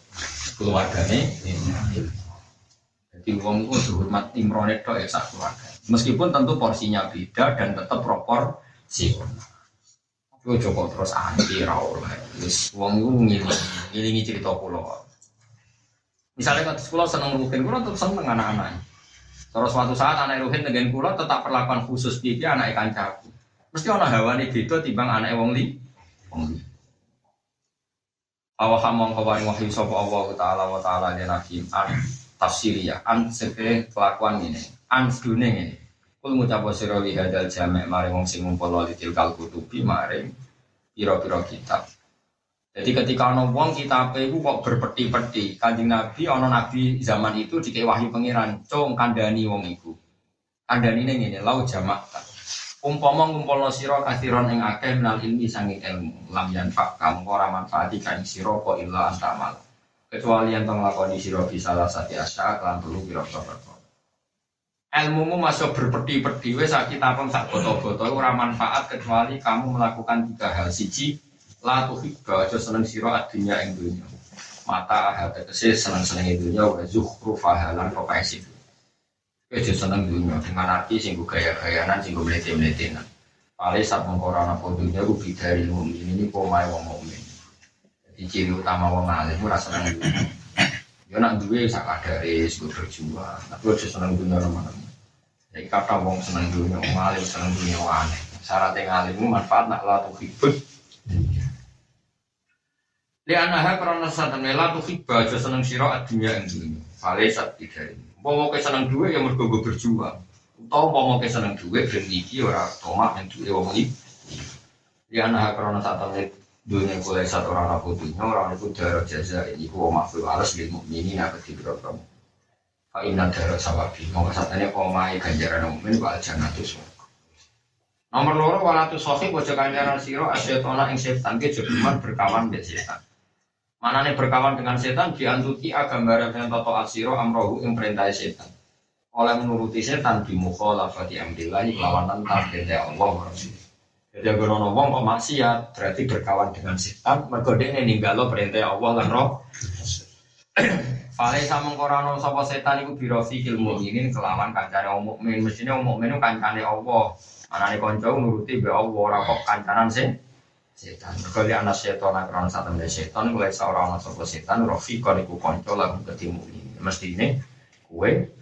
Keluargane. Jadi wong kudu hormat Imron itu ya sak keluarga. Meskipun tentu porsinya beda dan tetap proporsi. Yo coba terus anti ra oleh. Wis wong iku ngiling, ngilingi cerita kula. Misalnya kalau sekolah seneng rutin, kalau tetap seneng anak-anak. Terus suatu saat anak Ruhin dengan kula tetap perlakuan khusus pipi anak ikan caku. Mesti ana hawane beda timbang anak wong li. Wong li. Awah hamong kawaring wahyu sapa Allah taala wa taala ya nabi an tafsiriyah an sepe kelakuan ini an dune ini. Kul ngucap sira li hadal jamek maring wong sing ngumpul li tilkal kutubi maring pira-pira kitab. Jadi ketika ono wong kitabe iku kok berpeti-peti, Kanjeng Nabi ono nabi zaman itu dikei wahyu pangeran, cung kandhani wong iku. Kandhani ning ngene, lau jamak. Umpama ngumpulno sira kathiron ing akeh menal ilmi sanging ilmu, lam yanfa kamu ora manfaati kan sira kok illa antamal. Kecuali yang tong lakoni sira bisa salah sati asya lan telu pira-pira perkara. Ilmumu masuk berpeti-peti wis sak kitabem sak foto-foto ora manfaat kecuali kamu melakukan tiga hal siji la tuhibba aja seneng sira adunya ing dunya mata ahad tegese seneng-seneng dunya wa zukhrufaha lan kepesi aja seneng dunya dengan arti sing gaya-gayanan sing mlete-mletenan Paling saat mengkoran apa dunia ku bidari mukmin ini pomai wong mukmin. Jadi ciri utama wong alim ora seneng dunia. Ya nak duwe sak kadare sing berjuang, tapi aja seneng dunia teman-teman. Jadi kata wong seneng dunia, wong alim seneng dunia aneh. Syaratnya ngalim manfaat nak la tuhibut Li anaha karena satan mela tuh hibah seneng siro adunya yang dunia. Fale sat tiga ini. Mau ke seneng duit yang mergo berjuang. Tau mau ke seneng duit dan iki ora tomat yang duit wong iki. Li anaha karena satan dunia kulai satu orang aku dunia orang itu darah jaza ini ku mafu alas lil mukminin nak ketiga kamu. Fa inna darah sawabi. Mau kesatane omai ganjaran mukmin wa jannatu Nomor loro walatu sohi bojo kanjaran siro asyetona ing setan ke jogeman berkawan mbek setan. Manane berkawan dengan setan diantuti gambaran dengan toto asiro amrohu ing perintah setan. Oleh menuruti setan di mukhalafati amrillah lawan tentang Allah. Jadi agar ono wong kok maksiat berarti berkawan dengan setan mergo dene ninggalo perintah Allah lan roh. Fale sama korano sapa setan iku birofi ilmu ini kelawan kancane wong mukmin mestine wong mukmin kancane Allah. Anane kanca nuruti be Allah ora kok kancanan sing setan. Kali anak setan akron satu dari setan mulai seorang anak sapa setan rafiqon iku kanca lagu ketemu ini. Mesti ini kue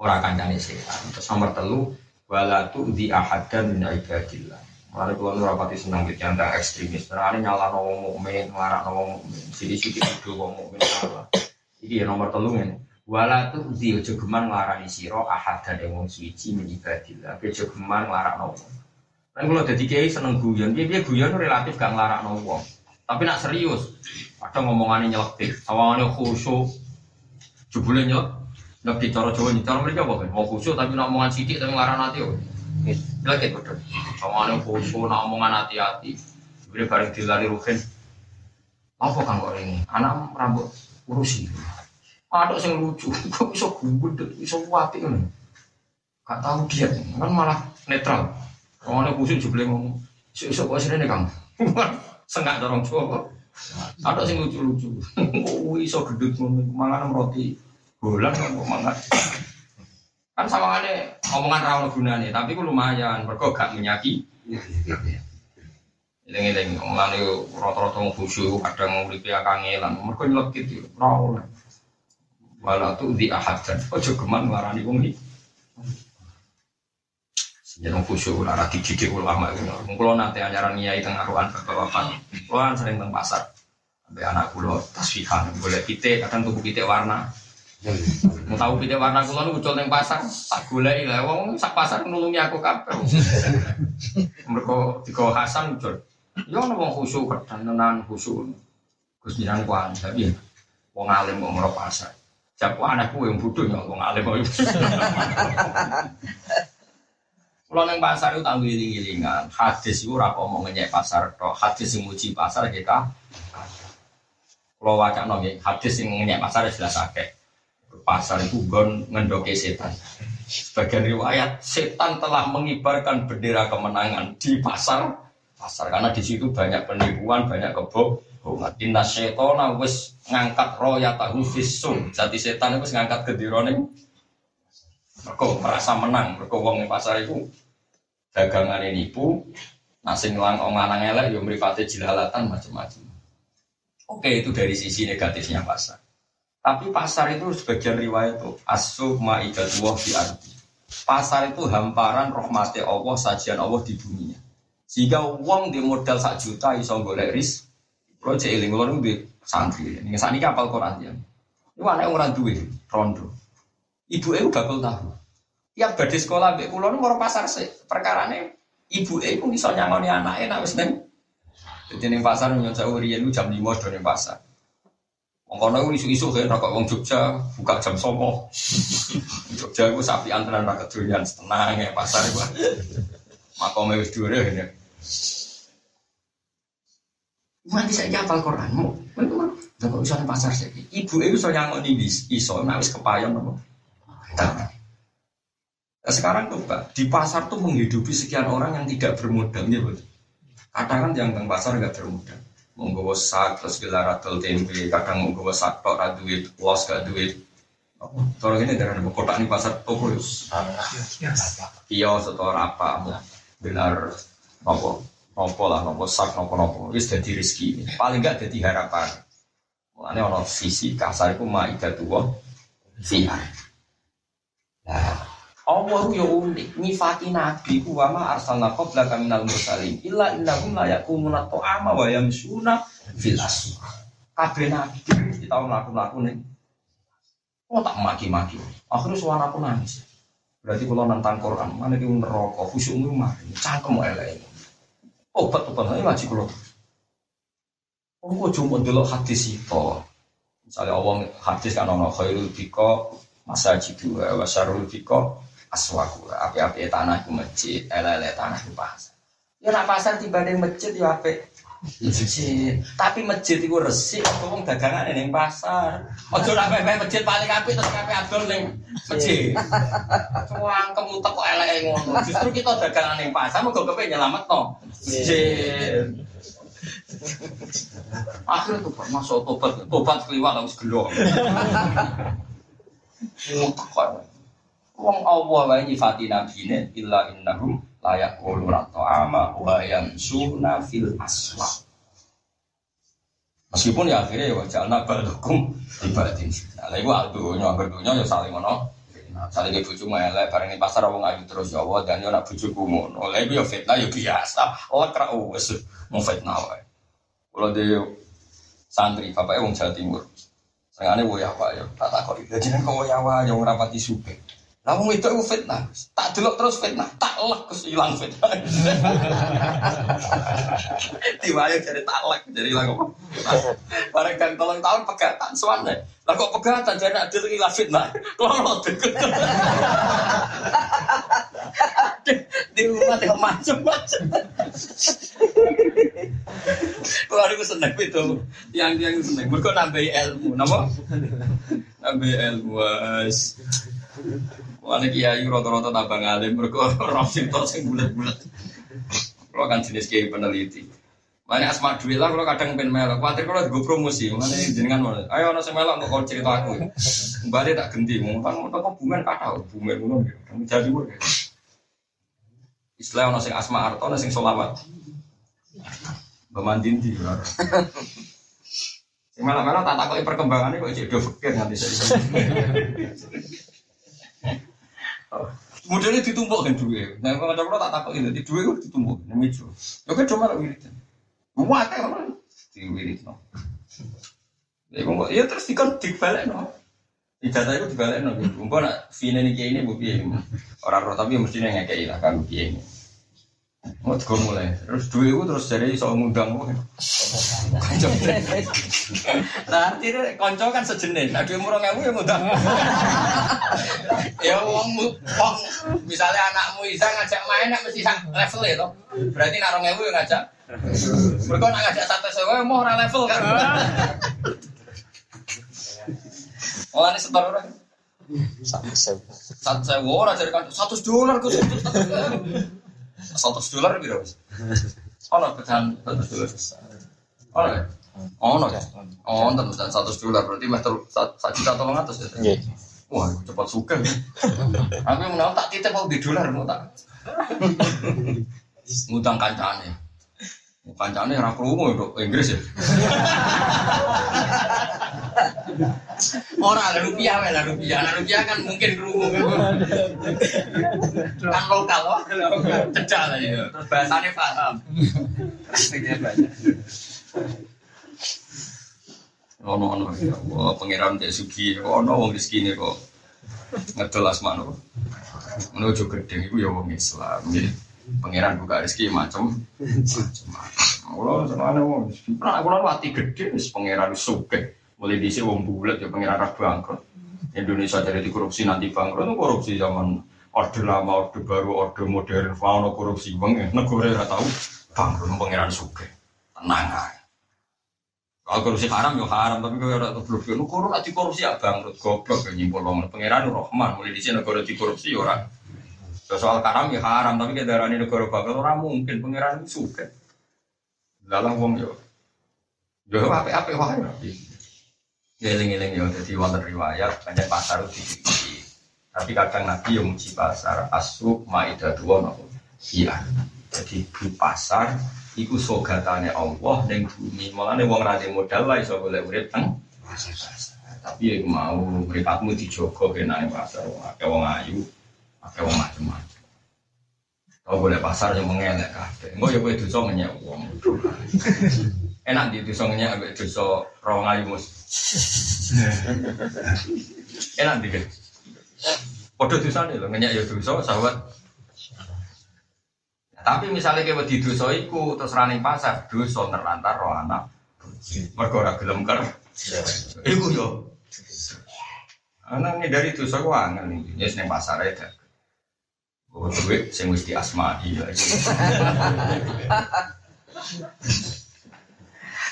ora kancane setan. Terus nomor telu wala tu di ahadan min ibadillah. Mulai kalau nurapati senang gitu yang ekstremis. Terus nyala wong mukmin, ngelarang wong mukmin. Sidi-sidi itu wong mukmin salah. Iki nomor telu ini. Wala tu di ojo geman nglarani sira ahad dan wong suci menyibadillah. Ojo geman nglarakno wong. Kan kalau dadi kiai seneng guyon, dia dia guyon relatif gak nglarakno wong. Tapi nak serius, ada ngomongannya nyelektif, sawangane khusyuk. Jebule nyelek, nek cara Jawa cara mereka apa kan? Mau khusyuk tapi nak omongan sithik tapi nglarang hati yo. Nyelekit betul. Sawangane khusyuk nak omongan hati-hati. Jebule bareng dilari rugen. Apa kan kok ini? Anak rambut urusi. Ada yang lucu, kok bisa gubet, bisa wati kan? Gak tahu dia, kan malah netral. Orang ada khusus juga ngomong, iso kok sini nih kamu, sengak dorong coba. Ada yang lucu-lucu, oh iso gedut ngomong, mangan roti, bulan kan kok mangan. Kan sama omongan rawon gunanya, tapi ku lumayan, mereka gak menyaki. Ileng-ileng, omongan itu rata-rata khusyuk, kadang nguripi kangelan, mereka nyelekit itu, rawon wala tu di ahad ojo geman ngarani wong iki Jangan khusyuk lara dididik ulama itu. Mungkin nanti ajaran niai tengah ruan bapak-bapak. Kulo sering teng pasar. Sampai anak kulo tasfihan, boleh pite, kadang tuku pite warna. Mau tahu pite warna kulo nu ucul teng pasar, tak golek lah. Wong sak pasar nulungi aku kabeh. Mereka tiga Hasan ucul. Ya ono wong khusyuk kadang tenan khusyuk. Gus jiran kuan, tapi wong alim kok merok pasar. Siapa anakku yang bodoh ya wong alim Kalau neng pasar itu tanggung giling-gilingan, hadis itu mau ngenyek pasar, toh hadis yang muji pasar kita. Kalau wajah nongi, hadis yang ngenyek pasar jelas akeh. Pasar itu gon ngendoke setan. Sebagian riwayat, setan telah mengibarkan bendera kemenangan di pasar pasar karena di situ banyak penipuan, banyak kebohongan. Inna setona wis ngangkat roya tahu visum. Jadi setan itu ngangkat kedirone mereka merasa menang, mereka wong di pasar itu dagangan ini nipu, nasi ngelang om lanang elek, yo meripati jilalatan macam-macam. Oke itu dari sisi negatifnya pasar. Tapi pasar itu sebagian riwayat itu asuk maidatullah fi ardi. Pasar itu hamparan rahmati Allah, sajian Allah di dunia. Sehingga uang di modal sak juta iso golek ris. Cek iling kalau di santri. Ini kapal Quran ya. Ini anak orang duwe rondo. Ibu itu bakul tahu. Tiap badai sekolah mbek kula nu mau pasar sih. Perkarane ibu itu iso nyangoni anaknya nak wis neng. Jadi neng pasar nyon saya urian jam lima do neng pasar. Wong kono isu-isu kan rokok wong Jogja buka jam somo. Jogja iku sapi antrean ra kedonyan tenang ya pasar iku. Makome wis dhuwur ya. Mati saya hafal Quran mu. Lah kok iso nang pasar sih. Ibu itu iso nyangoni iso nek wis kepayon apa. Nah, sekarang tuh Pak, di pasar tuh menghidupi sekian orang yang tidak bermodal ya, Kadang kan yang teng pasar nggak bermodal. Mau sak terus gelar atau tempe, kadang mau sak tok ra duit, los gak duit. Kalau ini dari kota ini pasar toko ya. Iya, setor apa, gelar apa, apa lah, apa sak, apa apa, wis jadi rezeki. Paling nggak jadi harapan. Makanya ono sisi kasar itu maidah tua, siar. Allah ya unik, nyifati nabi ku wa ma arsalna qablaka minal mursalin illa innahum la yakumuna ta'ama wa yamsuna fil aswaq. Kabeh nabi di tahun laku-laku nih. Oh tak maki-maki. Akhirnya suara aku nangis. Berarti kalau nentang Quran, mana di neraka, khusyukmu mari, cangkem elek. Obat obat aja ngaji kalau. Oh, kok cuma dulu hadis itu. Misalnya Allah hadis kan ono khairul biko masa jidu wa syarul biko aswaku. Api-api tanah ku masjid ele-ele tanah ku pasar. Ya nak pasar di masjid ya api. Masjid. Tapi masjid itu resik apa wong dagangan ning pasar? Ojo nak pepe masjid paling api terus kape adol ning masjid. Cuang kamu teko elek ngono. Justru kita dagangan ning pasar mau kepe nyelamet no masjid. Akhirnya tuh masuk tobat tobat keliwat harus gelo Mutakon. Wong Allah wae nyifati nabine illa innahum la yaquluna ta'ama wa yamsuna fil aswaq. Meskipun ya akhirnya ya wajah anak balukum ibadin. Nah, iku aldunya, berdunya ya saling. Nah, saling ke bojo elek bareng ning pasar wong ayu terus ya Allah dan yo nak ngono. Lah iku ya fitnah ya biasa. Allah kra wis mau fitnah wae. Kalau dia santri, bapaknya wong Jawa Timur. Senengane woya pak ya, tak takoi. Jadi kan kau woya wae yang rapati supe. Lah wong itu fitnah. Tak delok terus fitnah, tak lek terus ilang fitnah. Diwayo jadi tak lek jadi ilang apa? Bareng kan tolong tahun pegatan suwane. Lah kok pegatan jadi adil ilang fitnah. Kalau deket. Di rumah teh macam-macam. Kalau aku seneng itu, yang yang seneng. Mereka nambah ilmu, nama? Nambah ilmu, Wali kiai rata-rata tambah ngalim, mereka roh sinto sing bulat-bulat. Kalau kan jenis kiai peneliti. Banyak asma duit lah, kalau kadang pengen melok. Khawatir kalau gue promosi, mana jenengan mana? Ayo nasi melok, mau cerita aku. Kembali tak ganti, mau kan mau bumen kata, bumen bumen. Jadi gue. Istilah nasi asma arto, nasi solawat. Bemandin di Malah-malah tak takut perkembangannya kok jadi fikir nanti saya. Modelnya ditumpuk kan duit. Nah, kalau ada tak takut ini, duit itu ditumpuk. Ini. Ya kan cuma wirid. Muat ya kan? Di wirid no. Ya, ya terus dikon dibalik no. Ijazah itu dibalik no. Umpah nak fine ini kayak ini bu Orang roh tapi mestinya ngekei lah kan bu ini. Mau gue mulai, terus duit itu terus jadi soal ngundang gue. Konco. Nah, artinya konco kan sejenis. Nah, duit murah ngewu ya ngundang. ya uang uang misalnya anakmu bisa ngajak main, nak mesti level ya toh. Berarti narong ngewu ya ngajak. Mereka nak ngajak satu sewa mau orang level kan. Oh, ini setor orang. Satu sewa. Satu sewa orang jadi kan satu dolar gue satu dolar berapa sih? Oh, no, pecahan satu dolar. Oh, no. Oh, no. Oh, tentu dan satu dolar berarti meter satu juta tolong atas ya. Iya. Wah, cepat suka. Aku mau tak titip mau di dolar mau tak. Ngutang kancane. Kancane ora krungu untuk Inggris ya. Ora lah rupiah wae lah rupiah. Lah rupiah kan mungkin krungu. kan lokal loh. Cedak lah ya. Terus bahasane paham. Ono ono ya Allah, pangeran Dek Sugi, ono wong rezekine kok ngedol asmano. Ono ojo gedeng iku ya wong Islam. Nggih. Pangeran buka rezeki macam. Kulo senane wong. Nah, kulo mati gede wis pangeran sugih. Mulai dhisik wong bulet ya pangeran ra bangkrut. Indonesia jadi dikorupsi nanti bangkrut korupsi zaman orde lama, orde baru, orde modern, fauna korupsi bang, negara ora tahu bangkrut pangeran sugih. Tenang ae. Kalau korupsi haram ya haram, tapi kalau ada blok nu korup ati korupsi ya bangkrut goblok ya nyimpul wong pangeran Rahman mulai di sini negara dikorupsi ya ora. Soal haram ya haram, tapi kita darani negara bangkrut ora mungkin pangeran itu suka. Dalam wong yo. Yo ape-ape wae. Ya eling-eling yo dadi wonten riwayat banyak pasar di Tapi kadang Nabi yang muji pasar asuk maidah dua nopo. Iya. Jadi di pasar iku sogatane Allah ning bumi. Mulane wong ra modal wae iso golek urip. Tapi ya mau mripatmu dijogo kenane pasar wong wong ayu, akeh wong macem-macem. Kau boleh pasar yang mengelak kabeh. Engko ya kowe dosa ngenyek wong. Enak di dosa ngenyek ambek dosa rawang ayu mus. Enak di kan. Padha dosane lho ngenyek ya dosa sahabat. Tapi misalnya kayak wedi dosa iku terus running pasar dosa terlantar roh anak. Mergo ora gelem ker. Iku yo. Anak ini dari dosa ku angel nih. Ya seneng pasar aja. Gue duit sing wis diasmai ya.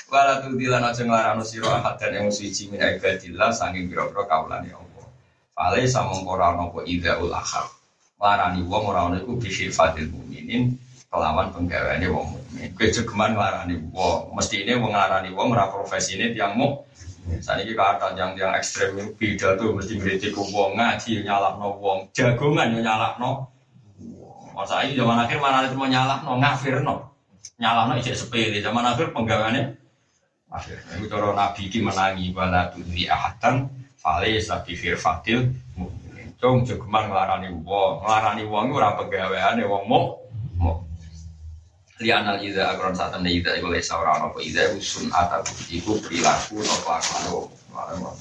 Wala tu dilan aja nglarano sira ahad dan yang suci min ibadillah saking pira-pira kaulane Allah. Fale samong ora ana apa idzaul akhar. Larani wong ora ana iku bisifatil mukminin kelawan penggaweane wong mukmin. Kowe jegeman nglarani wong, mesti ini wong nglarani wong ora profesine tiyang muk. Saat ini kata yang yang ekstrem yang beda tuh mesti kritik wong ngaji nyalakno wong jagongan nyalakno. Masa ini zaman akhir mana itu mau nyalakno ngafirno. Nyalakno ijek sepele zaman akhir penggaweane akhir. Itu cara nabi ki menangi wala tudri ahadan fale sabi firfatil. Cung jogeman nglarani wong, nglarani wong ora penggaweane wong muk. Lianal ida agron saat anda ida iku lesa ora apa ida usun atau iku perilaku no kelakuan.